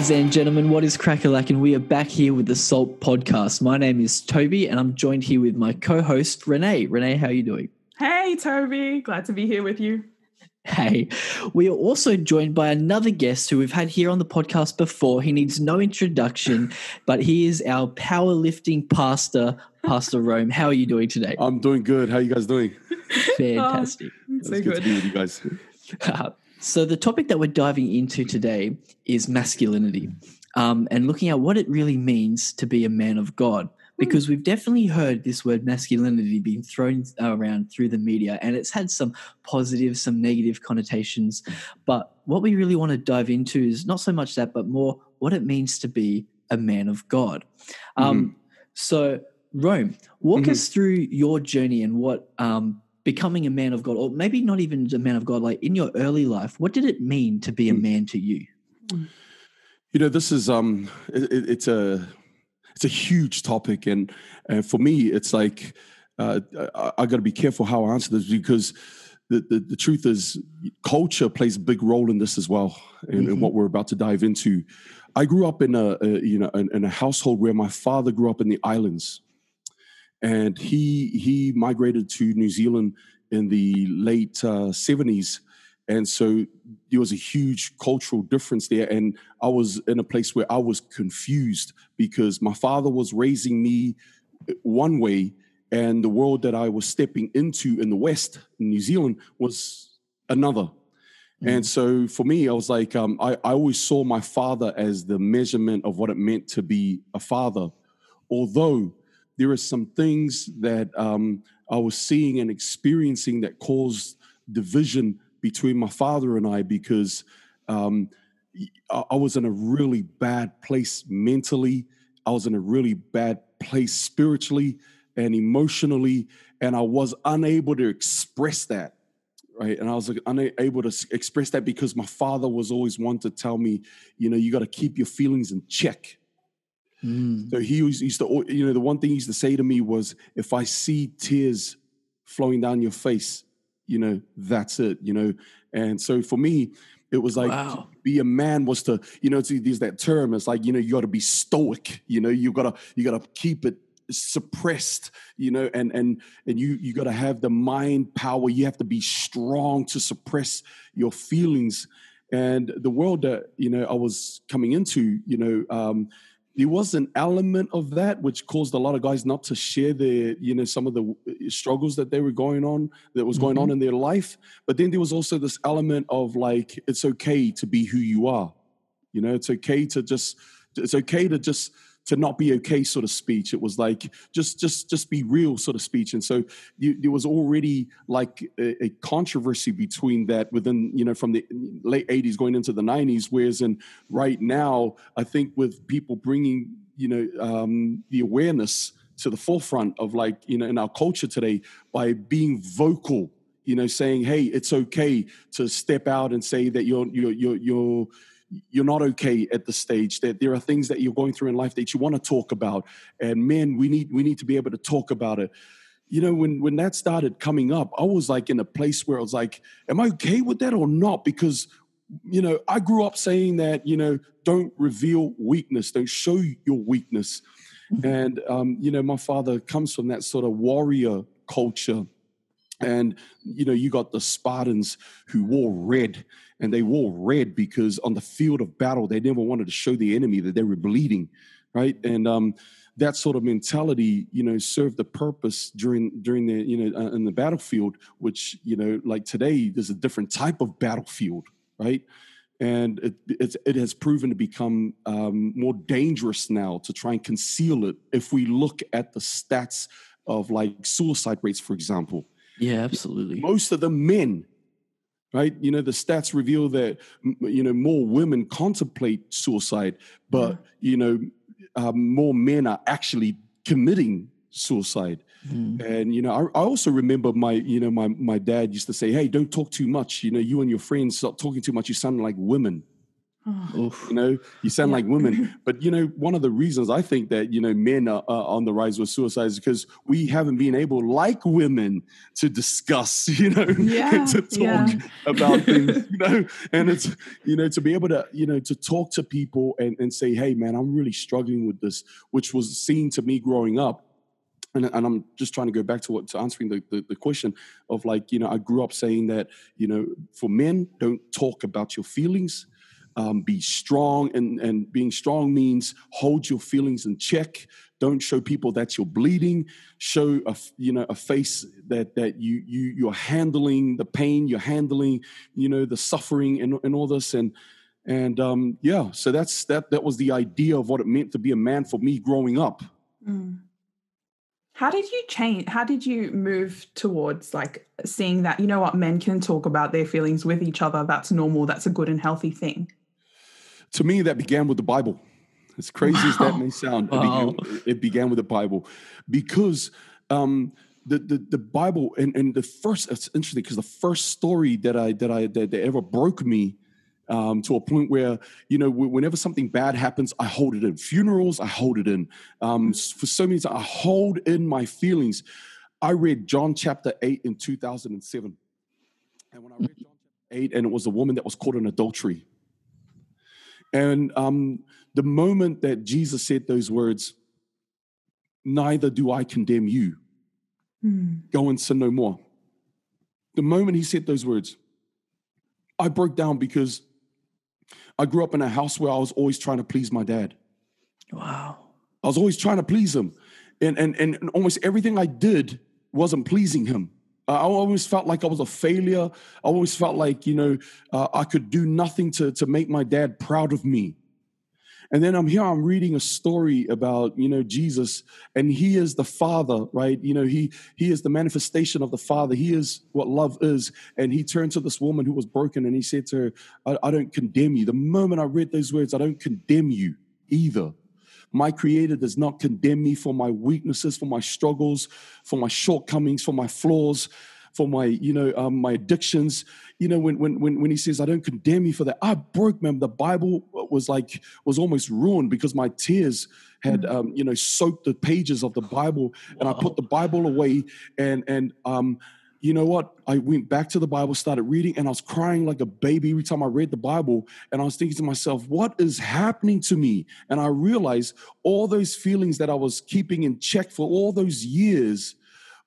Ladies and gentlemen, what is Crackalack? And we are back here with the Salt Podcast. My name is Toby, and I'm joined here with my co-host Renee. Renee, how are you doing? Hey, Toby. Glad to be here with you. Hey, we are also joined by another guest who we've had here on the podcast before. He needs no introduction, but he is our powerlifting pastor, Pastor Rome. How are you doing today? I'm doing good. How are you guys doing? Fantastic. Oh, so It's good. to be with you guys. so the topic that we're diving into today is masculinity, um, and looking at what it really means to be a man of God. Because we've definitely heard this word masculinity being thrown around through the media, and it's had some positive, some negative connotations. But what we really want to dive into is not so much that, but more what it means to be a man of God. Um, So, Rome, walk Mhm. us through your journey and what um, becoming a man of God, or maybe not even a man of God, like in your early life, what did it mean to be a Mm. man to you? You know, this is um, it, it- it's a it's a huge topic, and uh, for me, it's like uh, I, I got to be careful how I answer this because the, the the truth is, culture plays a big role in this as well, in, in Mhm. what we're about to dive into. I grew up in a, a you know in, in a household where my father grew up in the islands, and he he migrated to New Zealand in the late uh, seventies, and so there was a huge cultural difference there, and I was in a place where I was confused because my father was raising me uh, one way, and the world that I was stepping into in the West, in New Zealand, was another. And mm-hmm. so for me, I was like, um, I, I always saw my father as the measurement of what it meant to be a father. Although there are some things that um, I was seeing and experiencing that caused division between my father and I because um, I was in a really bad place mentally. I was in a really bad place spiritually and emotionally, and I was unable to express that right? And I was like unable to express that because my father was always one to tell me, you know, you got to keep your feelings in check. Mm. So he used to, you know, the one thing he used to say to me was, if I see tears flowing down your face, you know, that's it, you know. And so for me, it was like Wow. be a man was to, you know, see, there's that term. It's like, you know, you got to be stoic. You know, you gotta you gotta keep it suppressed. You know, and and and you you got to have the mind power. You have to be strong to suppress your feelings. And the world that you know I was coming into, you know, um, there was an element of that which caused a lot of guys not to share their, you know, some of the uh, struggles that they were going on, that was going on in their life. But then there was also this element of like, it's okay to be who you are. You know, it's okay to just, it's okay to just to not be okay sort of speech. It was like just just just be real sort of speech. And so you, there was already like a, a controversy between that within you know from the late '80s going into the '90s. Whereas in right now, I think with people bringing you know um, the awareness to the forefront of like you know in our culture today by being vocal you know saying hey it's okay to step out and say that you're you're you're you're you're not okay at the stage. That there are things that you're going through in life that you want to talk about. And men we need we need to be able to talk about it. You know when when that started coming up i was like in a place where i was like am i okay with that or not? Because you know i grew up saying that you know don't reveal weakness don't show your weakness. And um, you know my father comes from that sort of warrior culture. And you know you got the spartans who wore red and they wore red because on the field of battle they never wanted to show the enemy that they were bleeding right? And um, that sort of mentality you know served the purpose during during the you know uh, in the battlefield which you know like today there's a different type of battlefield right? And it, it's, it has proven to become um, more dangerous now to try and conceal it if we look at the stats of like suicide rates for example. Yeah, absolutely. most of the men right? You know the stats reveal that you know more women contemplate suicide but you know um, more men are actually committing suicide. Mm. and you know I, I also remember my you know my my dad used to say hey don't talk too much. You know you and your friends stop talking too much. You sound like women Oh. Oof. you know you sound Yeah. like women but you know one of the reasons i think that you know men are, are on the rise with suicide is because we haven't been able like women to discuss you know Yeah, to talk yeah. about things you know and it's you know to be able to you know to talk to people and, and say hey man i'm really struggling with this which was seen to me growing up and, and I'm just trying to go back to what to answering the, the, the question of like, you know, I grew up saying that, you know, for men, don't talk about your feelings. Um, be strong and, and being strong means hold your feelings in check. Don't show people that you're bleeding. Show a you know a face that that you you you're handling the pain, you're handling you know the suffering and, and all this and and um, yeah. So that's that that was the idea of what it meant to be a man for me growing up. Mm. How did you change? How did you move towards like seeing that, you know what, men can talk about their feelings with each other? That's normal. That's a good and healthy thing. To me that began with the bible. As crazy as that may sound it, began, it began with the bible. Because um the, the, the bible and, and the first it's interesting because the first story that i that i that, that ever broke me um, to a point where you know whenever something bad happens i hold it in. Funerals i hold it in. Um, for so many times i hold in my feelings. I read john chapter 8 in 2007 and when i read john chapter 8 and it was a woman that was caught in adultery and um, the moment that Jesus said those words, neither do I condemn you, Mm. go and sin no more. The moment he said those words, I broke down because I grew up in a house where I was always trying to please my dad. Wow. I was always trying to please him. And, and, and almost everything I did wasn't pleasing him. I always felt like I was a failure. I always felt like, you know, uh, I could do nothing to, to make my dad proud of me. And then I'm here, I'm reading a story about, you know, Jesus, and he is the Father, right? You know, he he is the manifestation of the Father. He is what love is. And he turned to this woman who was broken and he said to her, I, I don't condemn you. The moment I read those words, I don't condemn you either. My creator does not condemn me for my weaknesses, for my struggles, for my shortcomings, for my flaws, for my, you know, um, my addictions. You know, when, when, when, when he says, I don't condemn you for that, I broke, man. The Bible was like, was almost ruined because my tears had, um, you know, soaked the pages of the Bible. And I put the Bible away and, and, um, you know what? I went back to the Bible, started reading, and I was crying like a baby every time I read the Bible. And I was thinking to myself, what is happening to me? And I realized all those feelings that I was keeping in check for all those years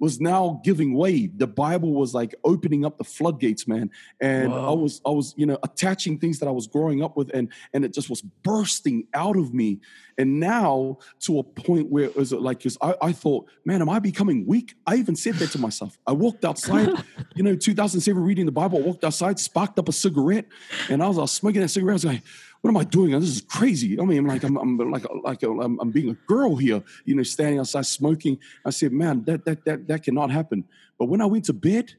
was now giving way. The Bible was like opening up the floodgates, man. And I was, I was, you know, attaching things that I was growing up with, and and it just was bursting out of me. And now to a point where it was like, 'cause I, I thought, man, am I becoming weak? I even said that to myself. I walked outside, you know, 2007, reading the Bible. I walked outside, sparked up a cigarette, and I was, I was smoking that cigarette. I was like, what am I doing? This is crazy. I mean, I'm like, I'm, I'm like, like, I'm, I'm being a girl here, you know, standing outside smoking. I said, man, that, that, that, that cannot happen. But when I went to bed,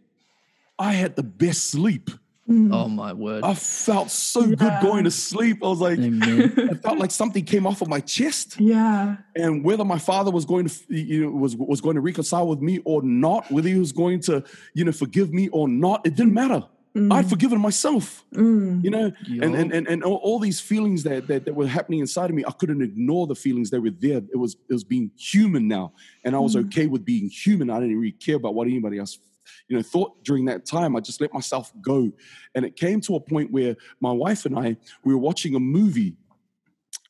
I had the best sleep. Mm. Oh my word. I felt so good going to sleep. I was like, Amen. I felt like something came off of my chest. yeah. And whether my father was going to, you know, was was going to reconcile with me or not, whether he was going to, you know, forgive me or not, it didn't matter. I'd forgiven myself, Mm. you know, and Yo. and and, and all, all these feelings that, that that were happening inside of me, I couldn't ignore the feelings that were there. It was it was being human now, and I was Mm. okay with being human. I didn't really care about what anybody else, you know, thought during that time. I just let myself go, and it came to a point where my wife and I we were watching a movie,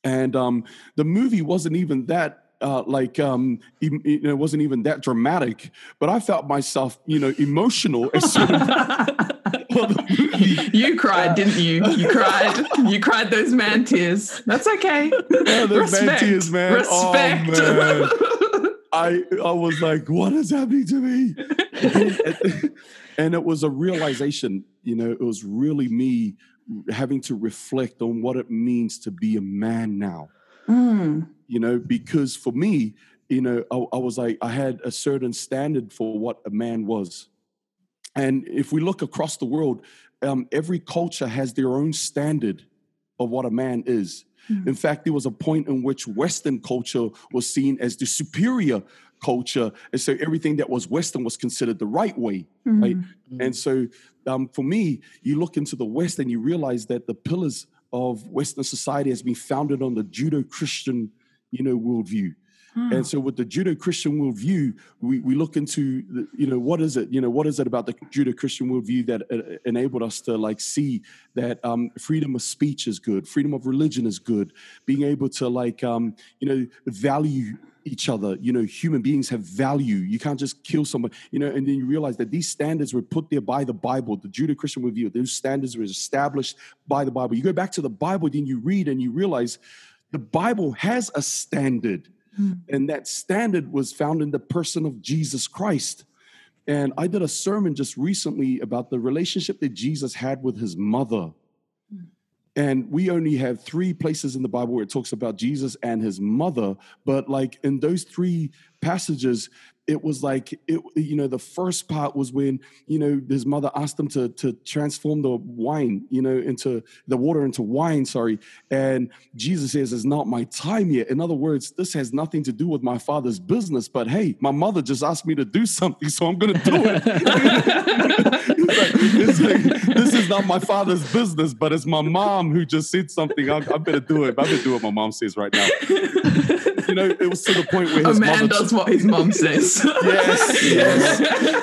and um, the movie wasn't even that. Uh, like um, em- you know, it wasn't even that dramatic, but I felt myself, you know, emotional as soon well, the movie you cried, didn't you? You cried. You cried those man tears. That's okay. Oh, those man Respect. tears, man. Respect. Oh, man. I I was like, what is happening to me? And, and it was a realization, you know, it was really me having to reflect on what it means to be a man now. Mm. You know, because for me, you know, I, I was like, I had a certain standard for what a man was. And if we look across the world, um, every culture has their own standard of what a man is. Mm. In fact, there was a point in which Western culture was seen as the superior culture. And so everything that was Western was considered the right way. Right. Mm. And so um, for me, you look into the West and you realize that the pillars of Western society has been founded on the Judeo-Christian, you know, worldview. Hmm. And so, with the Judeo-Christian worldview, we, we look into, the, you know, what is it? You know, what is it about the Judeo-Christian worldview that uh, enabled us to like see that um, freedom of speech is good, freedom of religion is good, being able to like, um, you know, value each other. You know, human beings have value. You can't just kill someone. You know, and then you realize that these standards were put there by the Bible, the Judeo-Christian worldview. Those standards were established by the Bible. You go back to the Bible, then you read and you realize the Bible has a standard Mm. and that standard was found in the person of Jesus Christ. And I did a sermon just recently about the relationship that Jesus had with his mother. Mm. And we only have three places in the Bible where it talks about Jesus and his mother. But like in those three passages, it was like it you know the first part was when you know his mother asked him to to transform the wine you know into the water into wine sorry. And jesus says it's not my time yet. In other words this has nothing to do with my father's business but hey my mother just asked me to do something so i'm gonna do it. It's like, it's like, this is not my father's business but it's my mom who just said something. I, I better do it. I better do what my mom says right now you know it was to the point where A man mother does what his mum says. Yes, yes,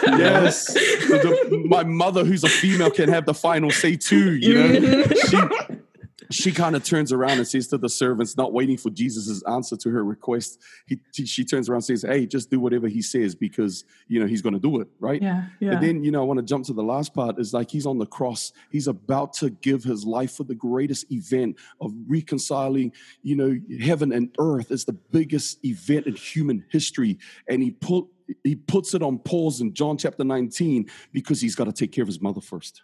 yes. The- my mother, who's a female, can have the final say too. You know, mm-hmm. she she kind of turns around and says to the servants, not waiting for Jesus' answer to her request. He, she, turns around and says, "Hey, just do whatever he says because you know he's going to do it, right?" Yeah, yeah. And then, you know, I want to jump to the last part is like he's on the cross. He's about to give his life for the greatest event of reconciling, you know, heaven and earth. It's the biggest event in human history. And he put he puts it on pause in John chapter 19 because he's got to take care of his mother first.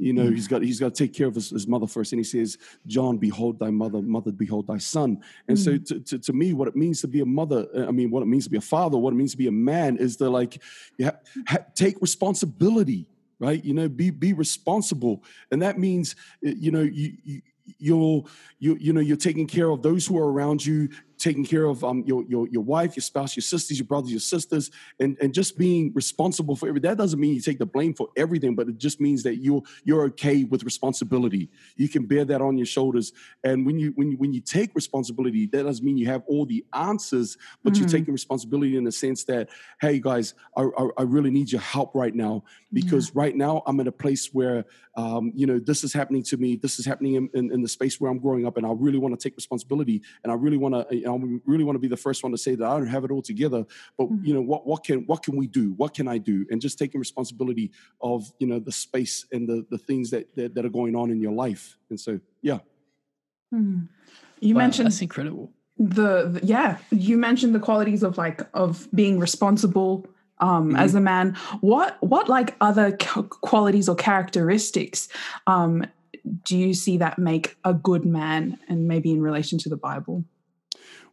You know, he's got he's got to take care of his, his mother first. And he says, John, behold thy mother, mother, behold thy son. And so to, to, to me, what it means to be a mother, uh, I mean, what it means to be a father, what it means to be a man is to like ha- ha- take responsibility, right? You know, be be responsible. And that means, uh, you know, you, you you're you you know you're taking care of those who are around you taking care of um your your your wife your spouse your sisters your brothers your sisters and and just being responsible for everything that doesn't mean you take the blame for everything but it just means that you're you're okay with responsibility. You can bear that on your shoulders. And when you when you when you take responsibility that doesn't mean you have all the answers but you're Mhm. taking responsibility in the sense that hey guys I, I i really need your help right now because right now i'm in a place where um, you know this is happening to me. This is happening in, in, in the space where i'm growing up and i really want to take responsibility and i really want to i really want to be the first one to say that i don't have it all together but Mhm. you know what what can what can we do what can i do and just taking responsibility of you know the space and the the things that that, that are going on in your life and so yeah Hmm. You Wow, mentioned that's incredible. the, the- yeah you mentioned the qualities of like of being responsible um Mhm. as a man what what like other ca- qualities or characteristics um do you see that make a good man and maybe in relation to the bible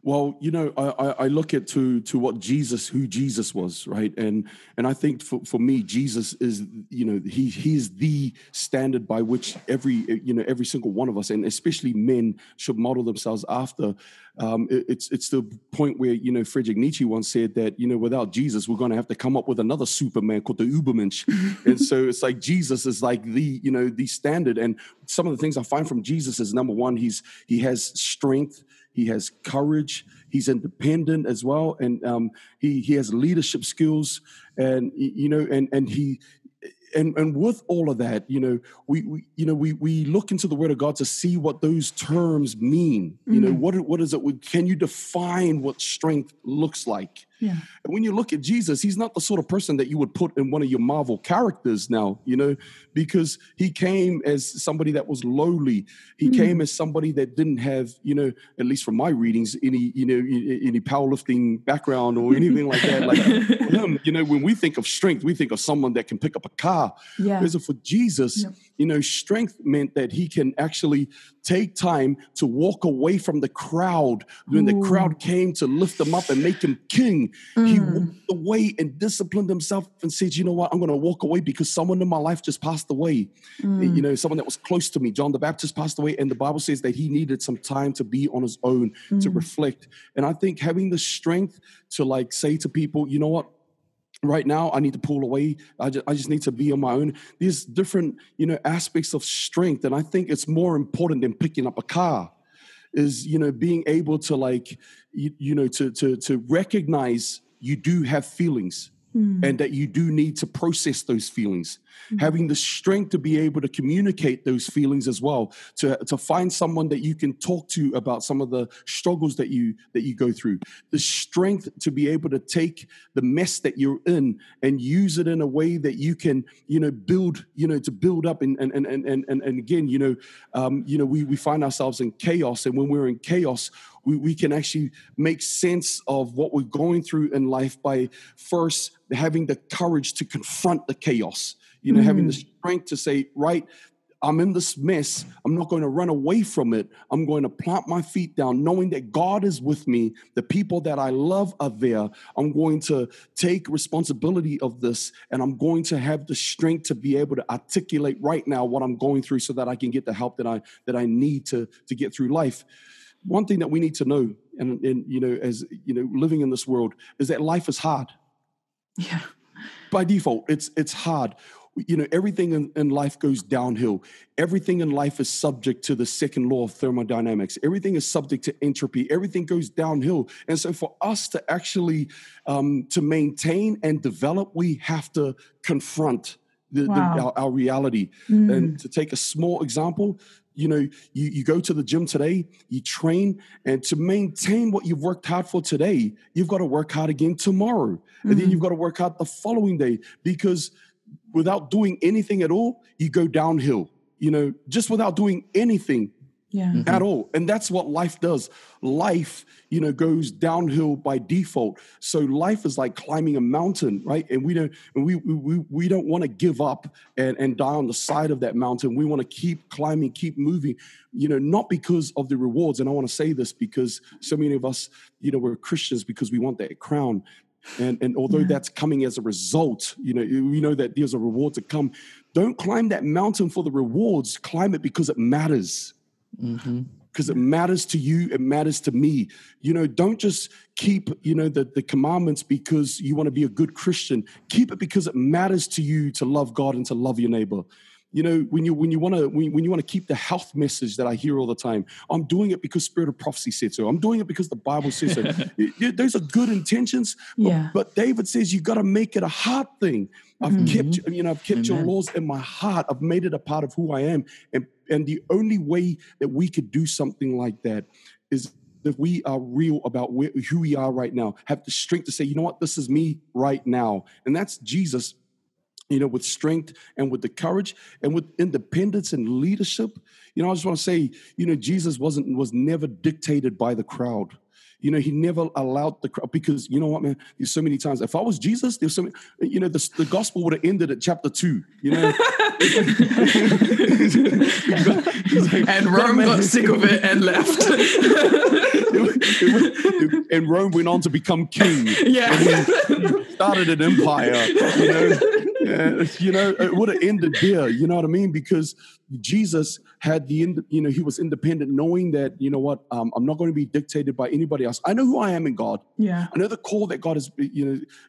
Well, you know, I, I, look at to to what Jesus, who Jesus was, right, and and I think for, for me, Jesus is, you know, he he is the standard by which every you know every single one of us, and especially men, should model themselves after. Um, it- it's it's the point where you know Friedrich Nietzsche once said that you know without Jesus, we're going to have to come up with another Superman called the Ubermensch, and so it's like Jesus is like the you know the standard, and some of the things I find from Jesus is number one, he's he has strength he has courage. He's independent as well. And um, he he has leadership skills. And you know and and he and and with all of that you know we, we you know we we look into the word of god to see what those terms mean. You know Mhm. what what is it? Can you define what strength looks like yeah and when you look at Jesus, he's not the sort of person that you would put in one of your Marvel characters now, you know, because he came as somebody that was lowly. He Mm. came as somebody that didn't have, you know, at least from my readings, any, you know, any powerlifting background or anything like that. Like him, you know, when we think of strength, we think of someone that can pick up a car. yeah Whereas for Jesus, Yep. You know, strength meant that he can actually take time to walk away from the crowd when the crowd came to lift him up and make him king. He Mm. walked away and disciplined himself and said, "You know what? I'm going to walk away because someone in my life just passed away. Mm. You know, someone that was close to me. John the Baptist passed away, and the Bible says that he needed some time to be on his own to Mm. reflect. And I think having the strength to like say to people, you know what? Right now i need to pull away. I just, I just need to be on my own. There's different you know aspects of strength and i think it's more important than picking up a car is you know being able to like you, you know to to to recognize you do have feelings mm. and that you do need to process those feelings mm. having the strength to be able to communicate those feelings as well to, to find someone that you can talk to about some of the struggles that you that you go through the strength to be able to take the mess that you're in and use it in a way that you can you know build you know to build up and and and and, and, and again you know um, you know we, we find ourselves in chaos and when we're in chaos we, we can actually make sense of what we're going through in life by first having the courage to confront the chaos you know, mm. having the mm. strength to say, right, I'm in this mess. I'm not going to run away from it. I'm going to plant my feet down, knowing that God is with me. The people that I love are there. I'm going to take responsibility of this, and I'm going to have the strength to be able to articulate right now what I'm going through, so that I can get the help that I that I need to to get through life. One thing that we need to know, and, and you know, as you know, living in this world, is that life is hard. Yeah. By default, it's it's hard you know everything in, in, life goes downhill everything in life is subject to the second law of thermodynamics everything is subject to entropy everything goes downhill and so for us to actually um, to maintain and develop we have to confront the, wow. the, our, our, reality mm. and to take a small example you know you, you go to the gym today you train and to maintain what you've worked hard for today you've got to work hard again tomorrow mm. and then mm-hmm. you've got to work hard the following day because without doing anything at all, you go downhill, you know, just without doing anything yeah. Mm-hmm. at all. And that's what life does. Life, you know, goes downhill by default. So life is like climbing a mountain, right? And we don't and we we we don't want to give up and, and die on the side of that mountain. We want to keep climbing, keep moving, you know, not because of the rewards. And I want to say this because so many of us, you know, we're Christians because we want that crown. And, and although yeah. that's coming as a result, you know, we know that there's a reward to come. Don't climb that mountain for the rewards. Climb it because it matters. Mm-hmm. Because it matters to you it matters to me. You know don't just keep you know the, the commandments because you want to be a good christian. Keep it because it matters to you to love god and to love your neighbor. You know when you when you want to when, when you want to keep the health message that i hear all the time i'm doing it because spirit of prophecy said so. I'm doing it because the bible says so. Those are good intentions but, yeah. but david says you got to make it a hard thing. I've mm-hmm. kept you know i've kept Amen. your laws in my heart. I've made it a part of who i am. And and the only way that we could do something like that is if we are real about where, who we are right now have the strength to say you know what this is me right now and that's jesus you know, with strength and with the courage and with independence and leadership. You know, I just want to say, you know, Jesus wasn't was never dictated by the crowd. You know, he never allowed the crowd because you know what, man. There's so many times. If I was Jesus, there's so many. You know, the, the gospel would have ended at chapter two. You know, and Rome got sick of it and left. and Rome went on to become king. Yeah, started an empire. You know, you know, it would have ended there. You know what I mean? Because Jesus had the, you know, he was independent, knowing that, you know what, um, I'm not going to be dictated by anybody else. I know who I am in God. Yeah. I know the call that God has, you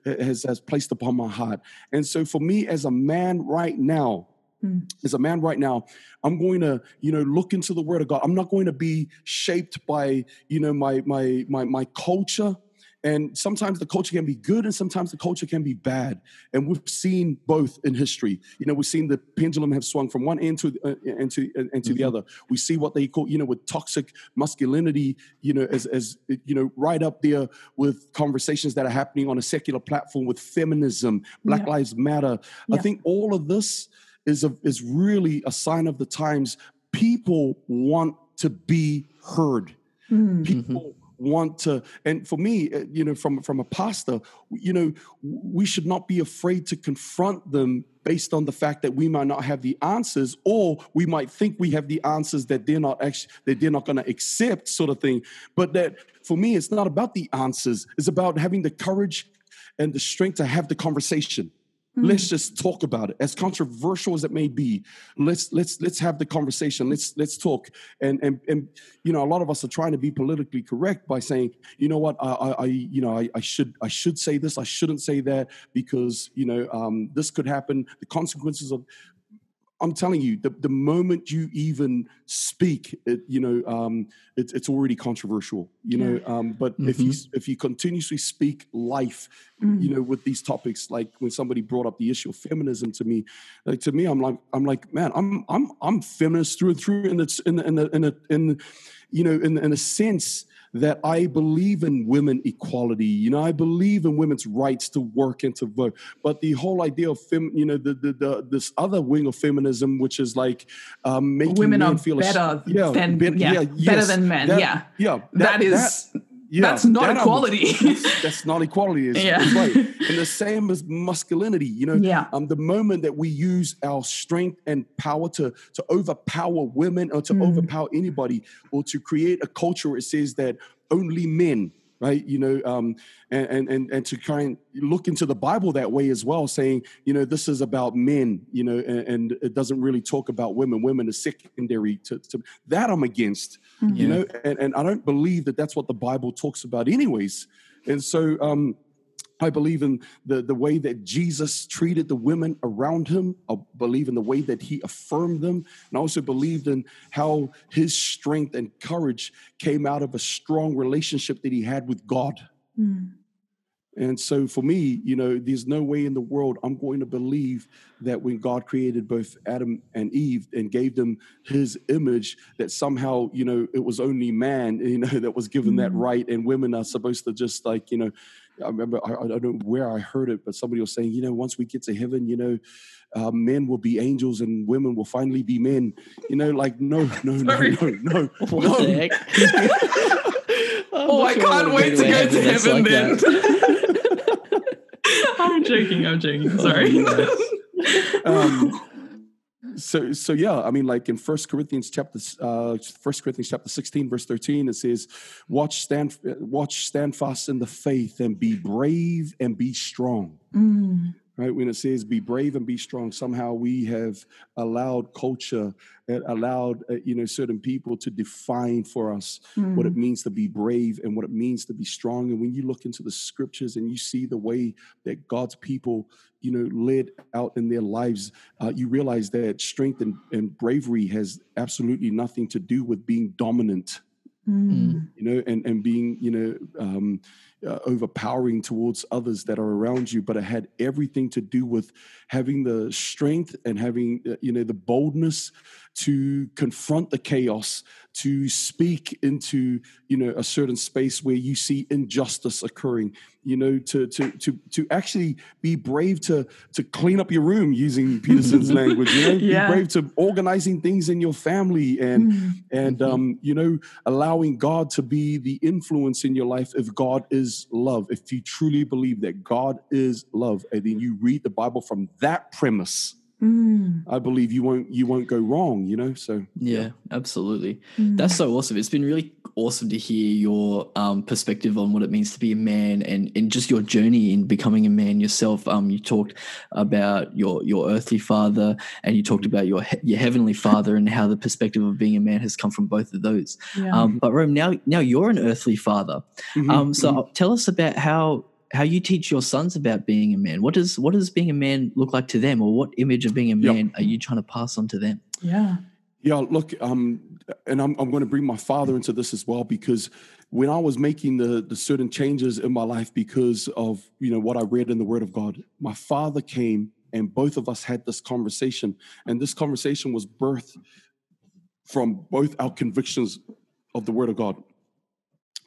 know, has, has placed upon my heart. And so for me as a man right now, Mm. As a man right now, I'm going to, you know, look into the Word of God. I'm not going to be shaped by, you know, my my my my culture. And sometimes the culture can be good and sometimes the culture can be bad. And we've seen both in history. You know, we've seen the pendulum have swung from one end to, uh, end to, uh, end to mm-hmm. the other. We see what they call, you know, with toxic masculinity, you know, as, as, you know, right up there with conversations that are happening on a secular platform with feminism, Black yeah. Lives Matter. Yeah. I think all of this is, a, is really a sign of the times. People want to be heard. Mm-hmm. People want to and for me uh, you know from from a pastor you know we should not be afraid to confront them based on the fact that we might not have the answers or we might think we have the answers that they're not actually that they're not going to accept sort of thing. But that for me it's not about the answers. It's about having the courage and the strength to have the conversation let's just talk about it. As controversial as it may be let's let's let's have the conversation. Let's let's talk. And and and you know a lot of us are trying to be politically correct by saying you know what i i, I you know I, I should i should say this i shouldn't say that because you know um, this could happen. The consequences of I'm telling you, the, the moment you even speak, it, you know, um, it, it's already controversial, you know. Um, but if you if you continuously speak life, you know, with these topics, like when somebody brought up the issue of feminism to me, like to me, I'm like, I'm like, man, I'm I'm I'm feminist through and through, in the in the, in the, in, the, in you know, in in a sense that I believe in women equality. You know, I believe in women's rights to work and to vote. But the whole idea of fem, you know, the, the, the this other wing of feminism, which is like um, making Women men feel better yeah, than bet- yeah, better yes, than men. that- yeah, yeah. that is yeah, that's not that I'm- equality. that's, that's not equality. It's, Yeah. right. And the same as masculinity. You know, Yeah. um, the moment that we use our strength and power to to overpower women or to Mm. overpower anybody, or to create a culture it says that only men. Right, you know, um, and, and and to try and look into the Bible that way as well, saying, you know, this is about men, you know, and, and it doesn't really talk about women. Women are secondary to, to that. I'm against you know and, and i don't believe that that's what the bible talks about anyways and so um I believe in the, the way that Jesus treated the women around him. I believe in the way that he affirmed them. And I also believed in how his strength and courage came out of a strong relationship that he had with God. Mm. And so for me, you know, there's no way in the world I'm going to believe that when God created both Adam and Eve and gave them his image, that somehow, you know, it was only man, you know, that was given that Mm. right. And women are supposed to just like, you know, I remember, I, I don't know where I heard it, but somebody was saying, you know, once we get to heaven, you know, uh, men will be angels and women will finally be men. You know, like, no, no, no, no, no. What no. the heck? Oh, I can't wait to go to heaven then. I'm joking. I'm joking. Sorry. um, so so yeah i mean like in first corinthians chapter uh first corinthians chapter 16 verse 13 it says watch stand watch stand fast in the faith and be brave and be strong Mm. Right when it says be brave and be strong somehow we have allowed culture uh, allowed uh, you know certain people to define for us what it Mm. means to be brave and what it means to be strong. And when you look into the scriptures and you see the way that God's people, you know, led out in their lives, uh, you realize that strength and, and bravery has absolutely nothing to do with being dominant, Mm. you know, and, and being, you know, um, uh, overpowering towards others that are around you, but it had everything to do with having the strength and having, uh, you know, the boldness to confront the chaos, to speak into, you know, a certain space where you see injustice occurring, you know, to to to to actually be brave to to clean up your room using Peterson's language, you know, Yeah. be brave to organizing things in your family and Mm. and Mhm. um, you know allowing god to be the influence in your life if god is love if you truly believe that god is love and then you read the bible from that premise Mm. i believe you won't you won't go wrong you know so Yeah, absolutely. Mm. That's so awesome. It's been really awesome to hear your um, perspective on what it means to be a man and, and just your journey in becoming a man yourself. Um, you talked about your your earthly father and you talked about your your heavenly father and how the perspective of being a man has come from both of those. yeah. Um, but Rome, now now you're an earthly father. Mhm, Um, so mhm. tell us about how how you teach your sons about being a man. What does what does being a man look like to them, or what image of being a Yep. man are you trying to pass on to them? yeah. Yeah, look, um, and I'm, I'm going to bring my father into this as well because when I was making the the certain changes in my life because of you know what I read in the Word of God, my father came and both of us had this conversation, and this conversation was birthed from both our convictions of the Word of God.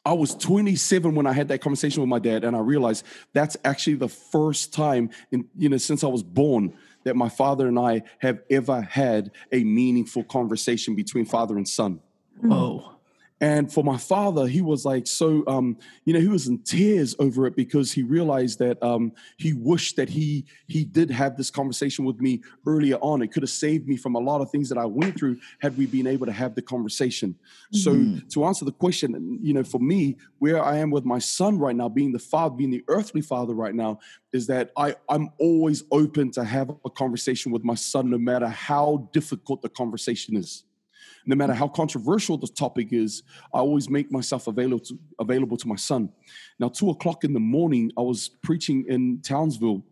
I was 27 when I had that conversation with my dad, and I realized that's actually the first time in you know since I was born that my father and I have ever had a meaningful conversation between father and son. Whoa. And for my father, he was like so, um, you know, he was in tears over it because he realized that um, he wished that he he did have this conversation with me earlier on. It could have saved me from a lot of things that I went through had we been able to have the conversation. Mm-hmm. So to answer the question, you know, for me, where I am with my son right now, being the father, being the earthly father right now, is that I I'm always open to have a conversation with my son, no matter how difficult the conversation is no matter how controversial the topic is, I always make myself available to, available to my son. Now, two o'clock in the morning, I was preaching in Townsville,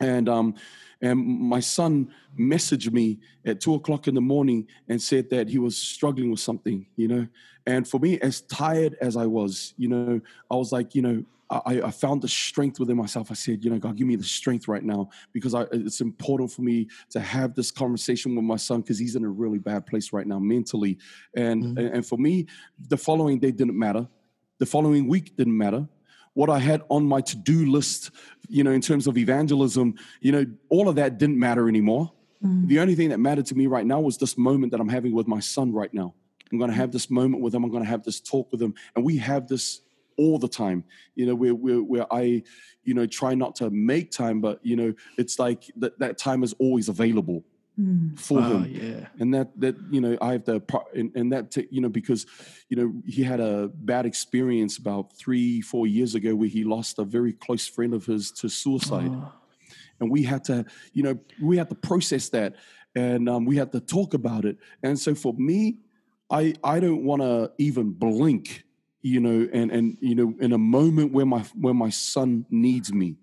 and um, and my son messaged me at two o'clock in the morning and said that he was struggling with something, you know. And for me, as tired as I was, you know, I was like, you know, I, I, found the strength within myself. I said, you know, God, give me the strength right now because I, it's important for me to have this conversation with my son because he's in a really bad place right now mentally. And, mm-hmm. and for me, the following day didn't matter. The following week didn't matter. What I had on my to-do list, you know, in terms of evangelism, you know, all of that didn't matter anymore. Mm-hmm. The only thing that mattered to me right now was this moment that I'm having with my son right now. I'm going to have this moment with him. I'm going to have this talk with him, and we have this all the time. You know, where where where I, you know, try not to make time, but you know, it's like that that time is always available mm. for him. Yeah, and that that you know, I have the and, and that t- you know because you know he had a bad experience about three four years ago where he lost a very close friend of his to suicide. Oh. And we had to, you know, we had to process that, and um, we had to talk about it. And so for me, I I don't want to even blink you know, and and you know, in a moment where my where my son needs me.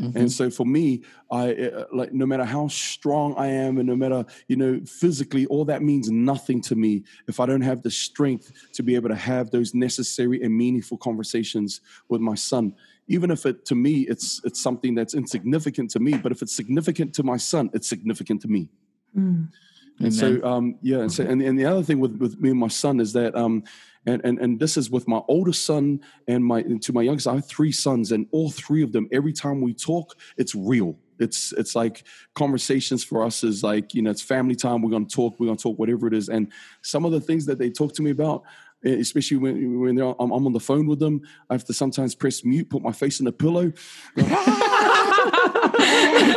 Mm-hmm. And so for me, I uh, like no matter how strong I am, and no matter you know physically, all that means nothing to me if I don't have the strength to be able to have those necessary and meaningful conversations with my son. Even if it to me it's it's something that's insignificant to me, but if it's significant to my son, it's significant to me. Mm. And so, um, yeah, and so, and, and the other thing with, with me and my son is that um, and, and and this is with my oldest son and my and to my youngest. I have three sons, and all three of them, every time we talk, it's real. It's it's like conversations for us is like you know it's family time. We're gonna talk. We're gonna talk whatever it is. And some of the things that they talk to me about, eh, especially when when I'm, I'm on the phone with them, I have to sometimes press mute, put my face in a pillow.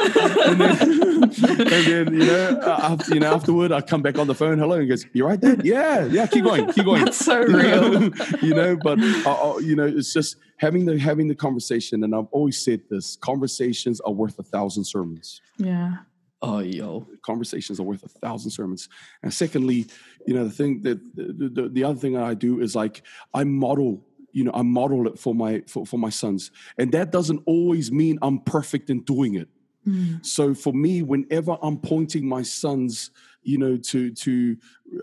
and, then, and then you know, after, you know, afterward, I come back on the phone. Hello, and goes, "You're right there? Yeah, yeah. Keep going, keep going." That's so real, you know. But uh, you know, it's just having the having the conversation. And I've always said this: conversations are worth a thousand sermons. Yeah. Oh, yo. Conversations are worth a thousand sermons. And secondly, you know, the thing that the, the, the other thing that I do is like I model you know i model it for my for, for my sons and that doesn't always mean i'm perfect in doing it mm. so for me whenever i'm pointing my sons you know to to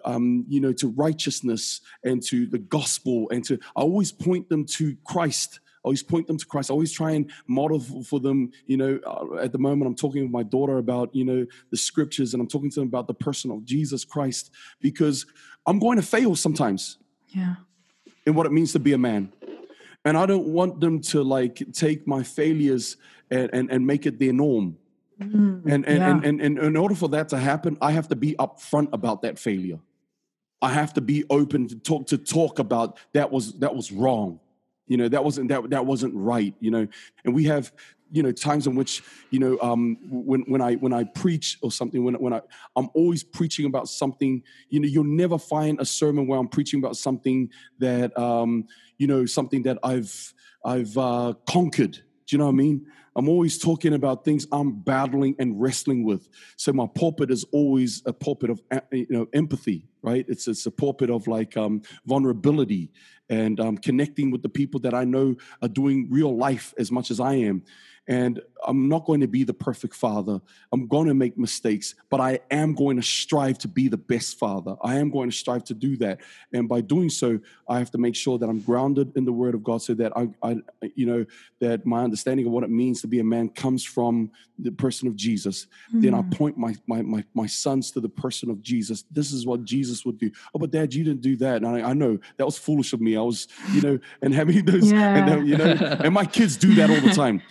um you know to righteousness and to the gospel and to i always point them to christ I always point them to Christ. I always try and model for them. You know, uh, at the moment, I'm talking with my daughter about, you know, the scriptures and I'm talking to them about the person of Jesus Christ because I'm going to fail sometimes. Yeah in what it means to be a man. And I don't want them to like take my failures and, and, and make it their norm. Mm, and, and, yeah. and, and, and in order for that to happen, I have to be upfront about that failure. I have to be open to talk to talk about that was that was wrong. You know, that wasn't that that wasn't right, you know. And we have you know times in which you know um, when when I when I preach or something when when I I'm always preaching about something you know you'll never find a sermon where I'm preaching about something that um, you know something that I've I've uh, conquered. Do you know what I mean? I'm always talking about things I'm battling and wrestling with. So my pulpit is always a pulpit of you know empathy, right? It's it's a pulpit of like um, vulnerability and um, connecting with the people that I know are doing real life as much as I am. And I'm not going to be the perfect father. I'm going to make mistakes, but I am going to strive to be the best father. I am going to strive to do that. And by doing so, I have to make sure that I'm grounded in the word of God so that I, I you know, that my understanding of what it means to be a man comes from the person of Jesus. Mm. Then I hmm. point my, my, my, my sons to the person of Jesus. This is what Jesus would do. Oh, but dad, you didn't do that. And I, I know that was foolish of me. I was, you know, and having those, yeah. and, you know, and my kids do that all the time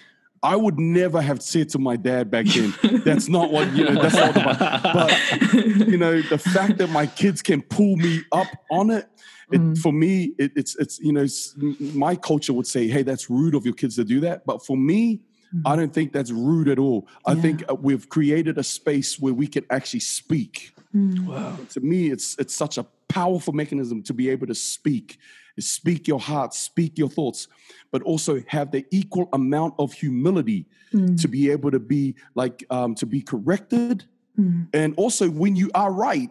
I would never have said to my dad back then, that's not what, you know, that's not what, but, you know, the fact that my kids can pull me up on it, it Mm. for me, it, it's, it's, you know, s- my culture would say, hey, that's rude of your kids to do that. But for me, I don't think that's rude at all. I Yeah. think uh, we've created a space where we can actually speak. Mm. Wow. To me, it's it's such a powerful mechanism to be able to speak, speak your heart, speak your thoughts, but also have the equal amount of humility Mm. to be able to be like um, to be corrected, Mm. and also when you are right.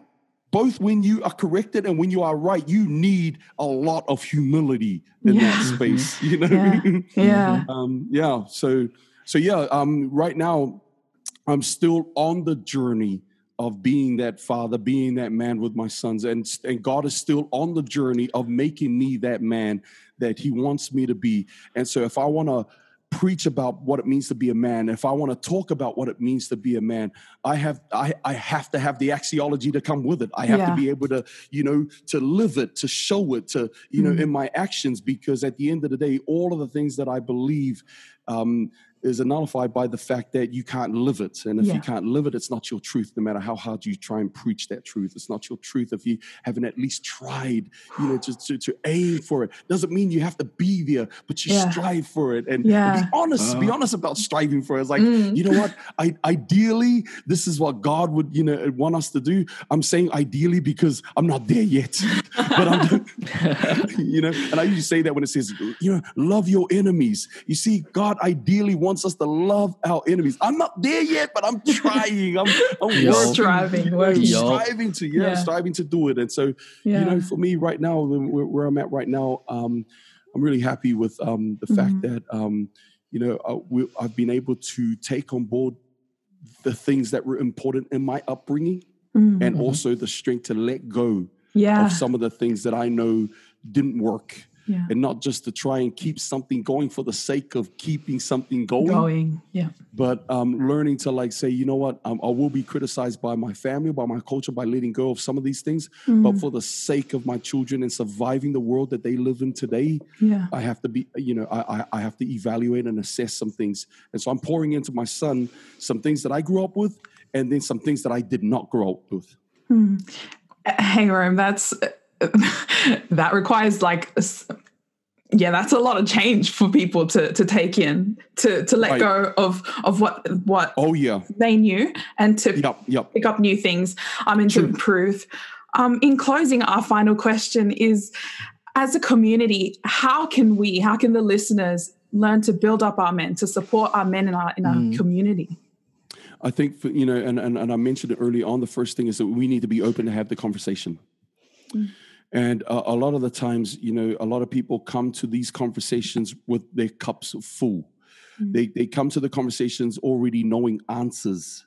Both when you are corrected and when you are right, you need a lot of humility in that space. You know, Yeah. Yeah. um, yeah. So, so yeah. Um, right now, I'm still on the journey of being that father, being that man with my sons, and and God is still on the journey of making me that man that He wants me to be. And so, if I want to preach about what it means to be a man, if I want to talk about what it means to be a man, I have I, I have to have the axiology to come with it. I have Yeah. to be able to, you know, to live it, to show it, to, you know, Mm. in my actions, because at the end of the day, all of the things that I believe um, is nullified by the fact that you can't live it. And if Yeah. you can't live it, it's not your truth, no matter how hard you try and preach that truth. It's not your truth if you haven't at least tried, you know, to, to, to aim for it. Doesn't mean you have to be there, but you Yeah. strive for it. And Yeah. be honest, be Uh. honest about striving for it. It's like, Mm. you know what? I, ideally, this is what God would, you know, want us to do. I'm saying ideally because I'm not there yet. but I'm, you know, and I usually say that when it says, you know, love your enemies. You see, God ideally wants us to love our enemies. I'm not there yet, but I'm trying. I'm, I'm Yo. working, Striving, you know, working. Striving to, yeah, Yeah. striving to do it. And so, Yeah. you know, for me right now, where, where I'm at right now, um, I'm really happy with um, the Mhm. fact that, um, you know, uh, we, I've been able to take on board the things that were important in my upbringing Mm. and also the strength to let go yeah. of some of the things that I know didn't work yeah. and not just to try and keep something going for the sake of keeping something going, Going. Yeah. but um, learning to like say, you know what, um, I will be criticized by my family, by my culture, by letting go of some of these things, but Mm. for the sake of my children and surviving the world that they live in today, yeah. I have to be, you know, I, I, I have to evaluate and assess some things. And so I'm pouring into my son some things that I grew up with and then some things that I did not grow up with. Hmm. Hey, Rome, that's that requires like, yeah, that's a lot of change for people to to take in, to to let Right. go of of what what Oh, yeah. they knew and to Yep. Yep. pick up new things um, and to True. improve. Um, in closing, our final question is: As a community, how can we, how can the listeners learn to build up our men, to support our men in our in our Mm. community? I think, for, you know, and, and, and I mentioned it early on, the first thing is that we need to be open to have the conversation. Mm. And uh, a lot of the times, you know, a lot of people come to these conversations with their cups full. Mm. They, they come to the conversations already knowing answers.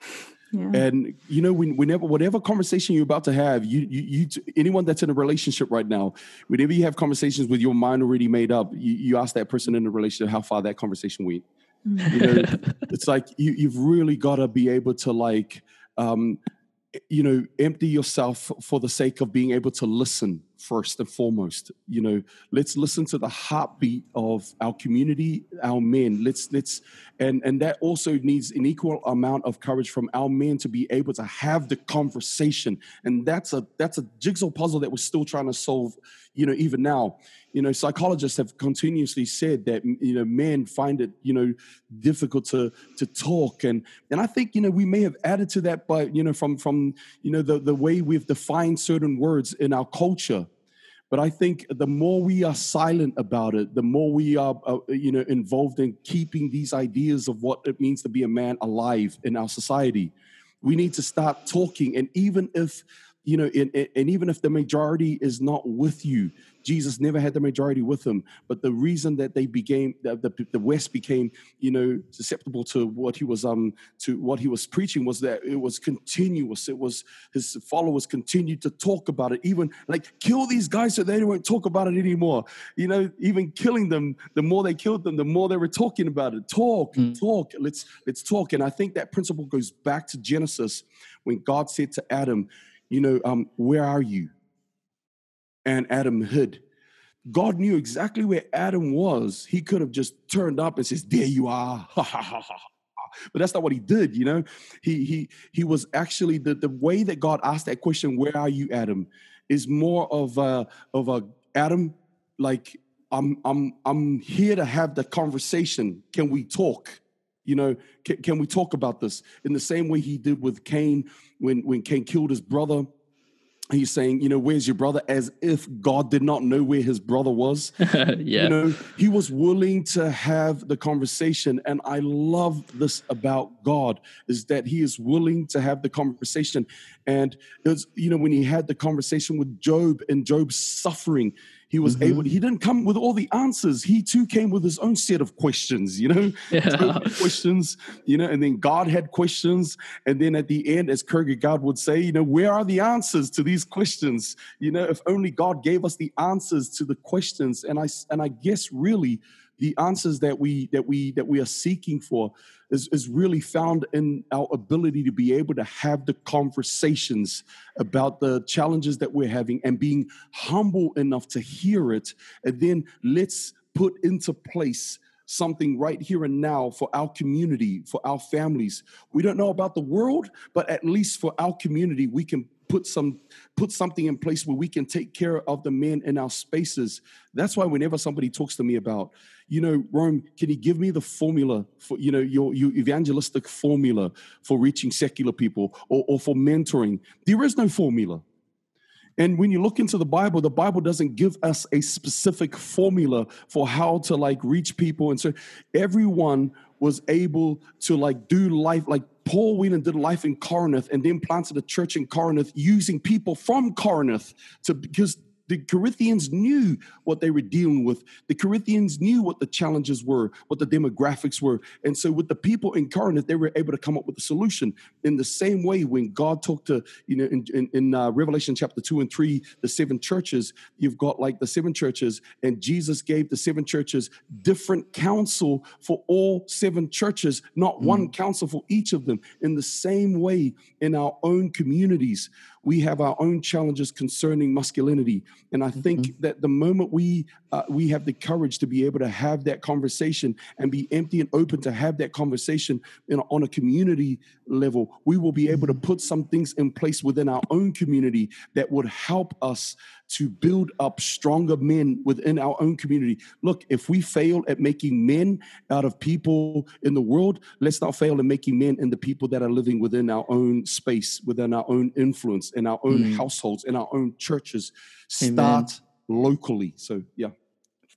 Yeah. And you know, when, whenever whatever conversation you're about to have, you, you you anyone that's in a relationship right now, whenever you have conversations with your mind already made up, you, you ask that person in the relationship how far that conversation went. Mm. You know, it's like you, you've really got to be able to like, um, you know, empty yourself for the sake of being able to listen first and foremost. You know, let's listen to the heartbeat of our community, our men. Let's let's and and that also needs an equal amount of courage from our men to be able to have the conversation. And that's a that's a jigsaw puzzle that we're still trying to solve. You know, even now, you know, psychologists have continuously said that you know men find it you know difficult to to talk and and I think you know we may have added to that by you know from from you know the the way we've defined certain words in our culture but I think the more we are silent about it, the more we are, uh, you know, involved in keeping these ideas of what it means to be a man alive in our society. We need to start talking, and even if, you know, and, and even if the majority is not with you, Jesus never had the majority with him. But the reason that they became, the, the, the West became, you know, susceptible to what he was, um, to what he was preaching was that it was continuous. It was his followers continued to talk about it, even like kill these guys so they won't talk about it anymore. You know, even killing them, the more they killed them, the more they were talking about it. Talk, Mm. talk, let's let's talk. And I think that principle goes back to Genesis when God said to Adam, you know, um, where are you? And Adam hid. God knew exactly where Adam was. He could have just turned up and says, "There you are." but that's not what he did, you know. He he he was actually the the way that God asked that question, "Where are you, Adam?" is more of a of a Adam like I'm I'm I'm here to have the conversation. Can we talk? You know, can, can we talk about this in the same way he did with Cain when when Cain killed his brother? He's saying, you know, where's your brother? As if God did not know where his brother was. yeah. You know, he was willing to have the conversation. And I love this about God is that he is willing to have the conversation. And it's, you know, when he had the conversation with Job and Job's suffering, he was mm-hmm. able, he didn't come with all the answers. He too came with his own set of questions, you know, yeah. questions, you know, and then God had questions. And then at the end, as Kierkegaard would say, you know, where are the answers to these questions? You know, if only God gave us the answers to the questions. And I, and I guess really the answers that we, that we, that we are seeking for is, is really found in our ability to be able to have the conversations about the challenges that we're having and being humble enough to hear it. And then let's put into place something right here and now for our community, for our families. We don't know about the world, but at least for our community, we can put some put something in place where we can take care of the men in our spaces. That's why whenever somebody talks to me about, you know, Rome, can you give me the formula for, you know, your, your evangelistic formula for reaching secular people or, or for mentoring? There is no formula. And when you look into the Bible, the Bible doesn't give us a specific formula for how to like reach people. And so everyone was able to like do life like Paul went and did life in Corinth and then planted a church in Corinth using people from Corinth to because the Corinthians knew what they were dealing with. The Corinthians knew what the challenges were, what the demographics were. And so, with the people in Corinth, they were able to come up with a solution. In the same way, when God talked to, you know, in, in, in uh, Revelation chapter 2 and 3, the seven churches, you've got like the seven churches, and Jesus gave the seven churches different counsel for all seven churches, not mm. one counsel for each of them. In the same way, in our own communities, we have our own challenges concerning masculinity and i think mm-hmm. that the moment we uh, we have the courage to be able to have that conversation and be empty and open to have that conversation in, on a community level we will be able to mm-hmm. put some things in place within our own community that would help us to build up stronger men within our own community. Look, if we fail at making men out of people in the world, let's not fail in making men in the people that are living within our own space, within our own influence, in our own mm. households, in our own churches. Start Amen. locally. So, yeah.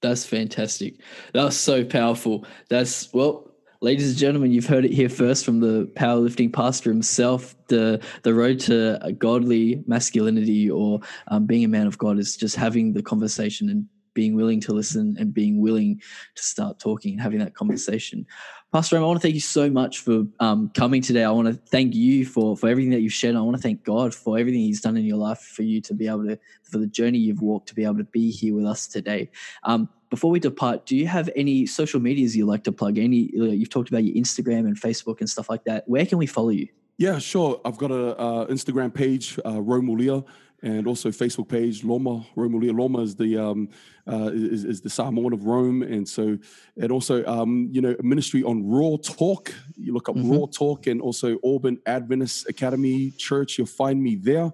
That's fantastic. That's so powerful. That's, well, ladies and gentlemen, you've heard it here first from the powerlifting pastor himself. The the road to godly masculinity or um, being a man of God is just having the conversation and being willing to listen and being willing to start talking and having that conversation. Pastor, I want to thank you so much for um, coming today. I want to thank you for for everything that you've shared. I want to thank God for everything He's done in your life for you to be able to for the journey you've walked to be able to be here with us today. Um, before we depart, do you have any social medias you like to plug? Any you've talked about your Instagram and Facebook and stuff like that. Where can we follow you? Yeah, sure. I've got a uh, Instagram page, uh, Romulia, and also Facebook page, Loma Rome Ulia. Loma is the um, uh, is, is, the Samoan of Rome, and so and also um, you know ministry on Raw Talk. You look up mm-hmm. Raw Talk, and also Auburn Adventist Academy Church. You'll find me there.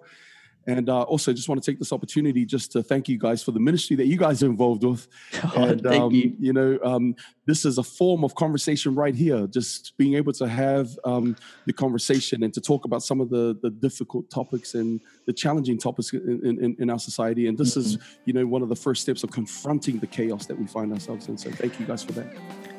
And uh, also, just want to take this opportunity just to thank you guys for the ministry that you guys are involved with. Oh, and, thank um, you. You know, um, this is a form of conversation right here. Just being able to have um, the conversation and to talk about some of the the difficult topics and the challenging topics in, in, in our society. And this mm-hmm. is, you know, one of the first steps of confronting the chaos that we find ourselves in. So, thank you guys for that.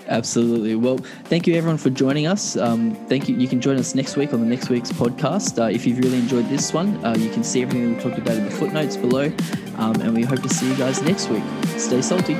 Absolutely. Well, thank you everyone for joining us. Um, thank you. You can join us next week on the next week's podcast. Uh, if you've really enjoyed this one, uh, you can see everything we talked about in the footnotes below. Um, and we hope to see you guys next week. Stay salty.